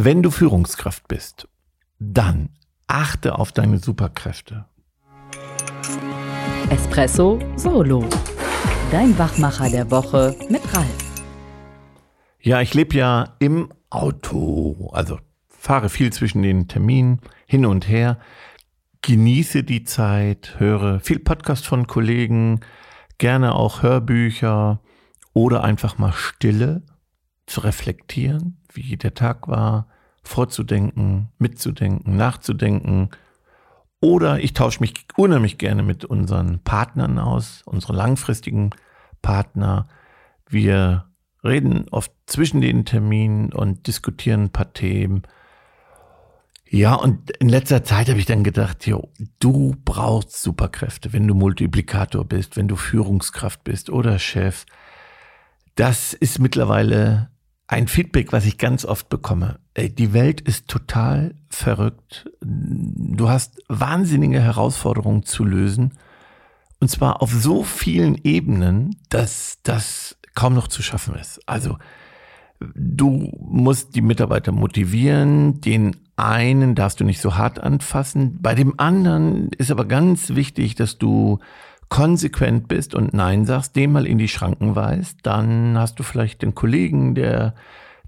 Wenn du Führungskraft bist, dann achte auf deine Superkräfte. Espresso Solo. Dein Wachmacher der Woche mit Ralf. Ja, ich lebe ja im Auto, also fahre viel zwischen den Terminen hin und her, genieße die Zeit, höre viel Podcast von Kollegen, gerne auch Hörbücher oder einfach mal Stille zu reflektieren, wie der Tag war, vorzudenken, mitzudenken, nachzudenken. Oder ich tausche mich unheimlich gerne mit unseren Partnern aus, unsere langfristigen Partner. Wir reden oft zwischen den Terminen und diskutieren ein paar Themen. Ja, und in letzter Zeit habe ich dann gedacht, jo, du brauchst Superkräfte, wenn du Multiplikator bist, wenn du Führungskraft bist oder Chef. Das ist mittlerweile ein Feedback, was ich ganz oft bekomme. Ey, die Welt ist total verrückt. Du hast wahnsinnige Herausforderungen zu lösen. Und zwar auf so vielen Ebenen, dass das kaum noch zu schaffen ist. Also, du musst die Mitarbeiter motivieren. Den einen darfst du nicht so hart anfassen. Bei dem anderen ist aber ganz wichtig, dass du konsequent bist und Nein sagst, dem mal in die Schranken weist, dann hast du vielleicht den Kollegen, der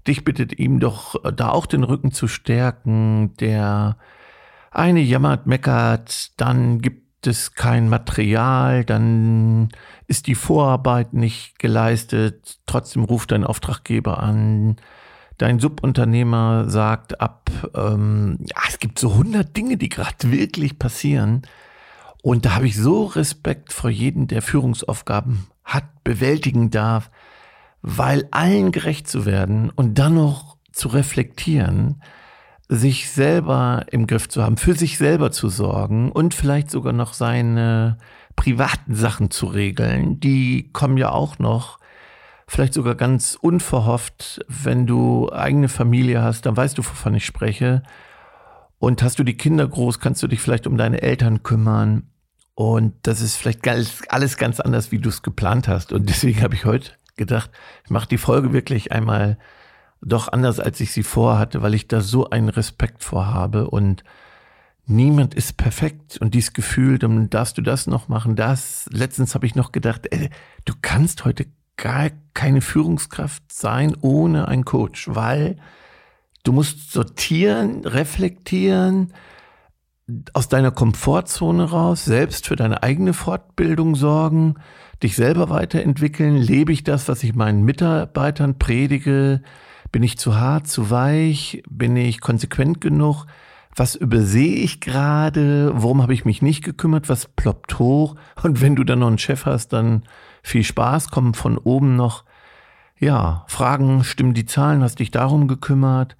dich bittet, ihm doch da auch den Rücken zu stärken, der eine jammert, meckert, dann gibt es kein Material, dann ist die Vorarbeit nicht geleistet, trotzdem ruft dein Auftraggeber an, dein Subunternehmer sagt ab, ähm, ja, es gibt so hundert Dinge, die gerade wirklich passieren. Und da habe ich so Respekt vor jedem, der Führungsaufgaben hat, bewältigen darf, weil allen gerecht zu werden und dann noch zu reflektieren, sich selber im Griff zu haben, für sich selber zu sorgen und vielleicht sogar noch seine privaten Sachen zu regeln, die kommen ja auch noch, vielleicht sogar ganz unverhofft, wenn du eigene Familie hast, dann weißt du, wovon ich spreche. Und hast du die Kinder groß, kannst du dich vielleicht um deine Eltern kümmern. Und das ist vielleicht alles ganz anders, wie du es geplant hast. Und deswegen habe ich heute gedacht, ich mache die Folge wirklich einmal doch anders, als ich sie vorhatte, weil ich da so einen Respekt vorhabe und niemand ist perfekt und dieses Gefühl, dann darfst du das noch machen, das. Letztens habe ich noch gedacht, ey, du kannst heute gar keine Führungskraft sein ohne einen Coach, weil du musst sortieren, reflektieren, aus deiner Komfortzone raus, selbst für deine eigene Fortbildung sorgen, dich selber weiterentwickeln. Lebe ich das, was ich meinen Mitarbeitern predige? Bin ich zu hart, zu weich? Bin ich konsequent genug? Was übersehe ich gerade? Worum habe ich mich nicht gekümmert? Was ploppt hoch? Und wenn du dann noch einen Chef hast, dann viel Spaß, kommen von oben noch, ja, Fragen, stimmen die Zahlen, hast dich darum gekümmert?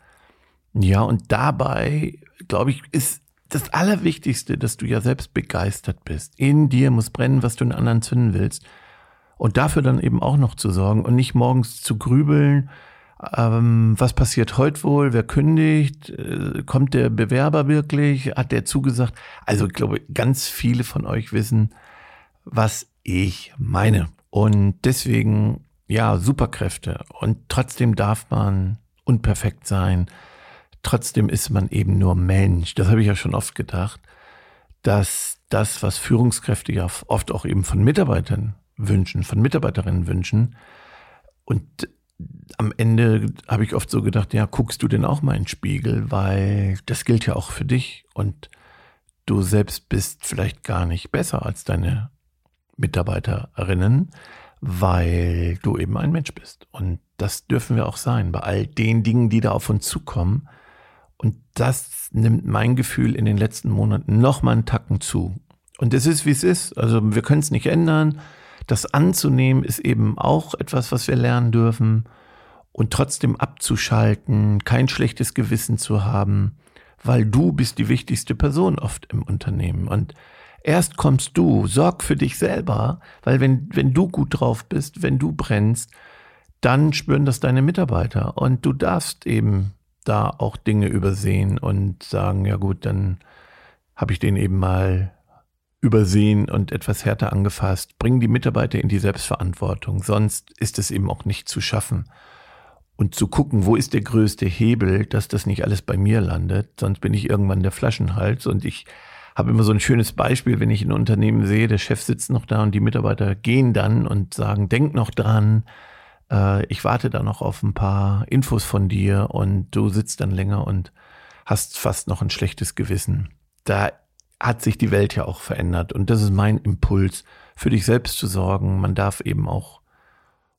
Ja, und dabei, glaube ich, ist das Allerwichtigste, dass du ja selbst begeistert bist. In dir muss brennen, was du in anderen zünden willst. Und dafür dann eben auch noch zu sorgen und nicht morgens zu grübeln, ähm, was passiert heute wohl, wer kündigt, äh, kommt der Bewerber wirklich, hat der zugesagt. Also ich glaube, ganz viele von euch wissen, was ich meine. Und deswegen, ja, Superkräfte. Und trotzdem darf man unperfekt sein Trotzdem ist man eben nur Mensch. Das habe ich ja schon oft gedacht, dass das, was Führungskräfte ja oft auch eben von Mitarbeitern wünschen, von Mitarbeiterinnen wünschen. Und am Ende habe ich oft so gedacht, ja, guckst du denn auch mal in den Spiegel, weil das gilt ja auch für dich und du selbst bist vielleicht gar nicht besser als deine Mitarbeiterinnen, weil du eben ein Mensch bist. Und das dürfen wir auch sein bei all den Dingen, die da auf uns zukommen. Und das nimmt mein Gefühl in den letzten Monaten noch mal einen Tacken zu. Und es ist, wie es ist. Also wir können es nicht ändern. Das anzunehmen ist eben auch etwas, was wir lernen dürfen. Und trotzdem abzuschalten, kein schlechtes Gewissen zu haben, weil du bist die wichtigste Person oft im Unternehmen. Und erst kommst du, sorg für dich selber, weil wenn, wenn du gut drauf bist, wenn du brennst, dann spüren das deine Mitarbeiter. Und du darfst eben da auch Dinge übersehen und sagen, ja gut, dann habe ich den eben mal übersehen und etwas härter angefasst. Bringen die Mitarbeiter in die Selbstverantwortung, sonst ist es eben auch nicht zu schaffen. und zu gucken, wo ist der größte Hebel, dass das nicht alles bei mir landet, sonst bin ich irgendwann der Flaschenhals und ich habe immer so ein schönes Beispiel, wenn ich ein Unternehmen sehe, der Chef sitzt noch da und die Mitarbeiter gehen dann und sagen, denk noch dran, äh, ich warte da noch auf ein paar Infos von dir und du sitzt dann länger und hast fast noch ein schlechtes Gewissen. Da hat sich die Welt ja auch verändert und das ist mein Impuls, für dich selbst zu sorgen. Man darf eben auch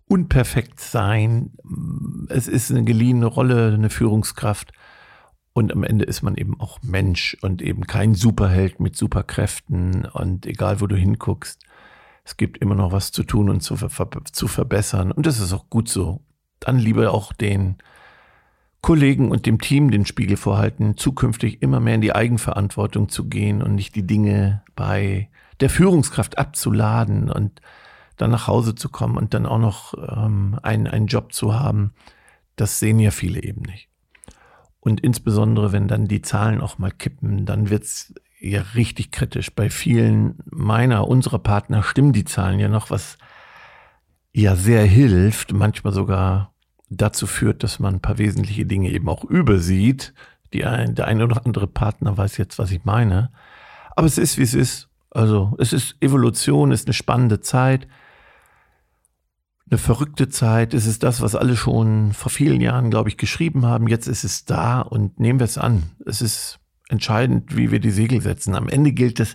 unperfekt sein. Es ist eine geliehene Rolle, eine Führungskraft. Und am Ende ist man eben auch Mensch und eben kein Superheld mit Superkräften. Und egal, wo du hinguckst, es gibt immer noch was zu tun und zu, zu verbessern. Und das ist auch gut so. Dann lieber auch den Kollegen und dem Team den Spiegel vorhalten, zukünftig immer mehr in die Eigenverantwortung zu gehen und nicht die Dinge bei der Führungskraft abzuladen und dann nach Hause zu kommen und dann auch noch ähm, einen, einen Job zu haben, das sehen ja viele eben nicht. Und insbesondere, wenn dann die Zahlen auch mal kippen, dann wird's ja richtig kritisch. Bei vielen meiner, unserer Partner stimmen die Zahlen ja noch, was ja sehr hilft, manchmal sogar dazu führt, dass man ein paar wesentliche Dinge eben auch übersieht. Die ein, der eine oder andere Partner weiß jetzt, was ich meine. Aber es ist, wie es ist. Also es ist Evolution, ist eine spannende Zeit eine verrückte Zeit. Es ist das, was alle schon vor vielen Jahren, glaube ich, geschrieben haben. Jetzt ist es da und nehmen wir es an. Es ist entscheidend, wie wir die Segel setzen. Am Ende gilt es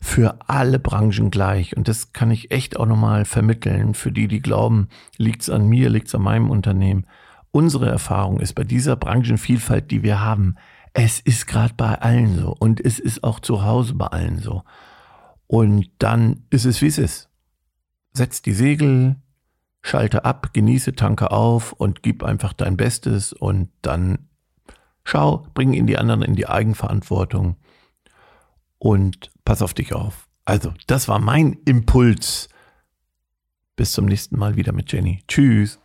für alle Branchen gleich. Und das kann ich echt auch nochmal vermitteln für die, die glauben, liegt es an mir, liegt es an meinem Unternehmen. Unsere Erfahrung ist bei dieser Branchenvielfalt, die wir haben, es ist gerade bei allen so und es ist auch zu Hause bei allen so. Und dann ist es, wie es ist. Setz die Segel, schalte ab, genieße, tanke auf und gib einfach dein Bestes und dann schau, bring ihn die anderen in die Eigenverantwortung und pass auf dich auf. Also, das war mein Impuls. Bis zum nächsten Mal wieder mit Jenny. Tschüss.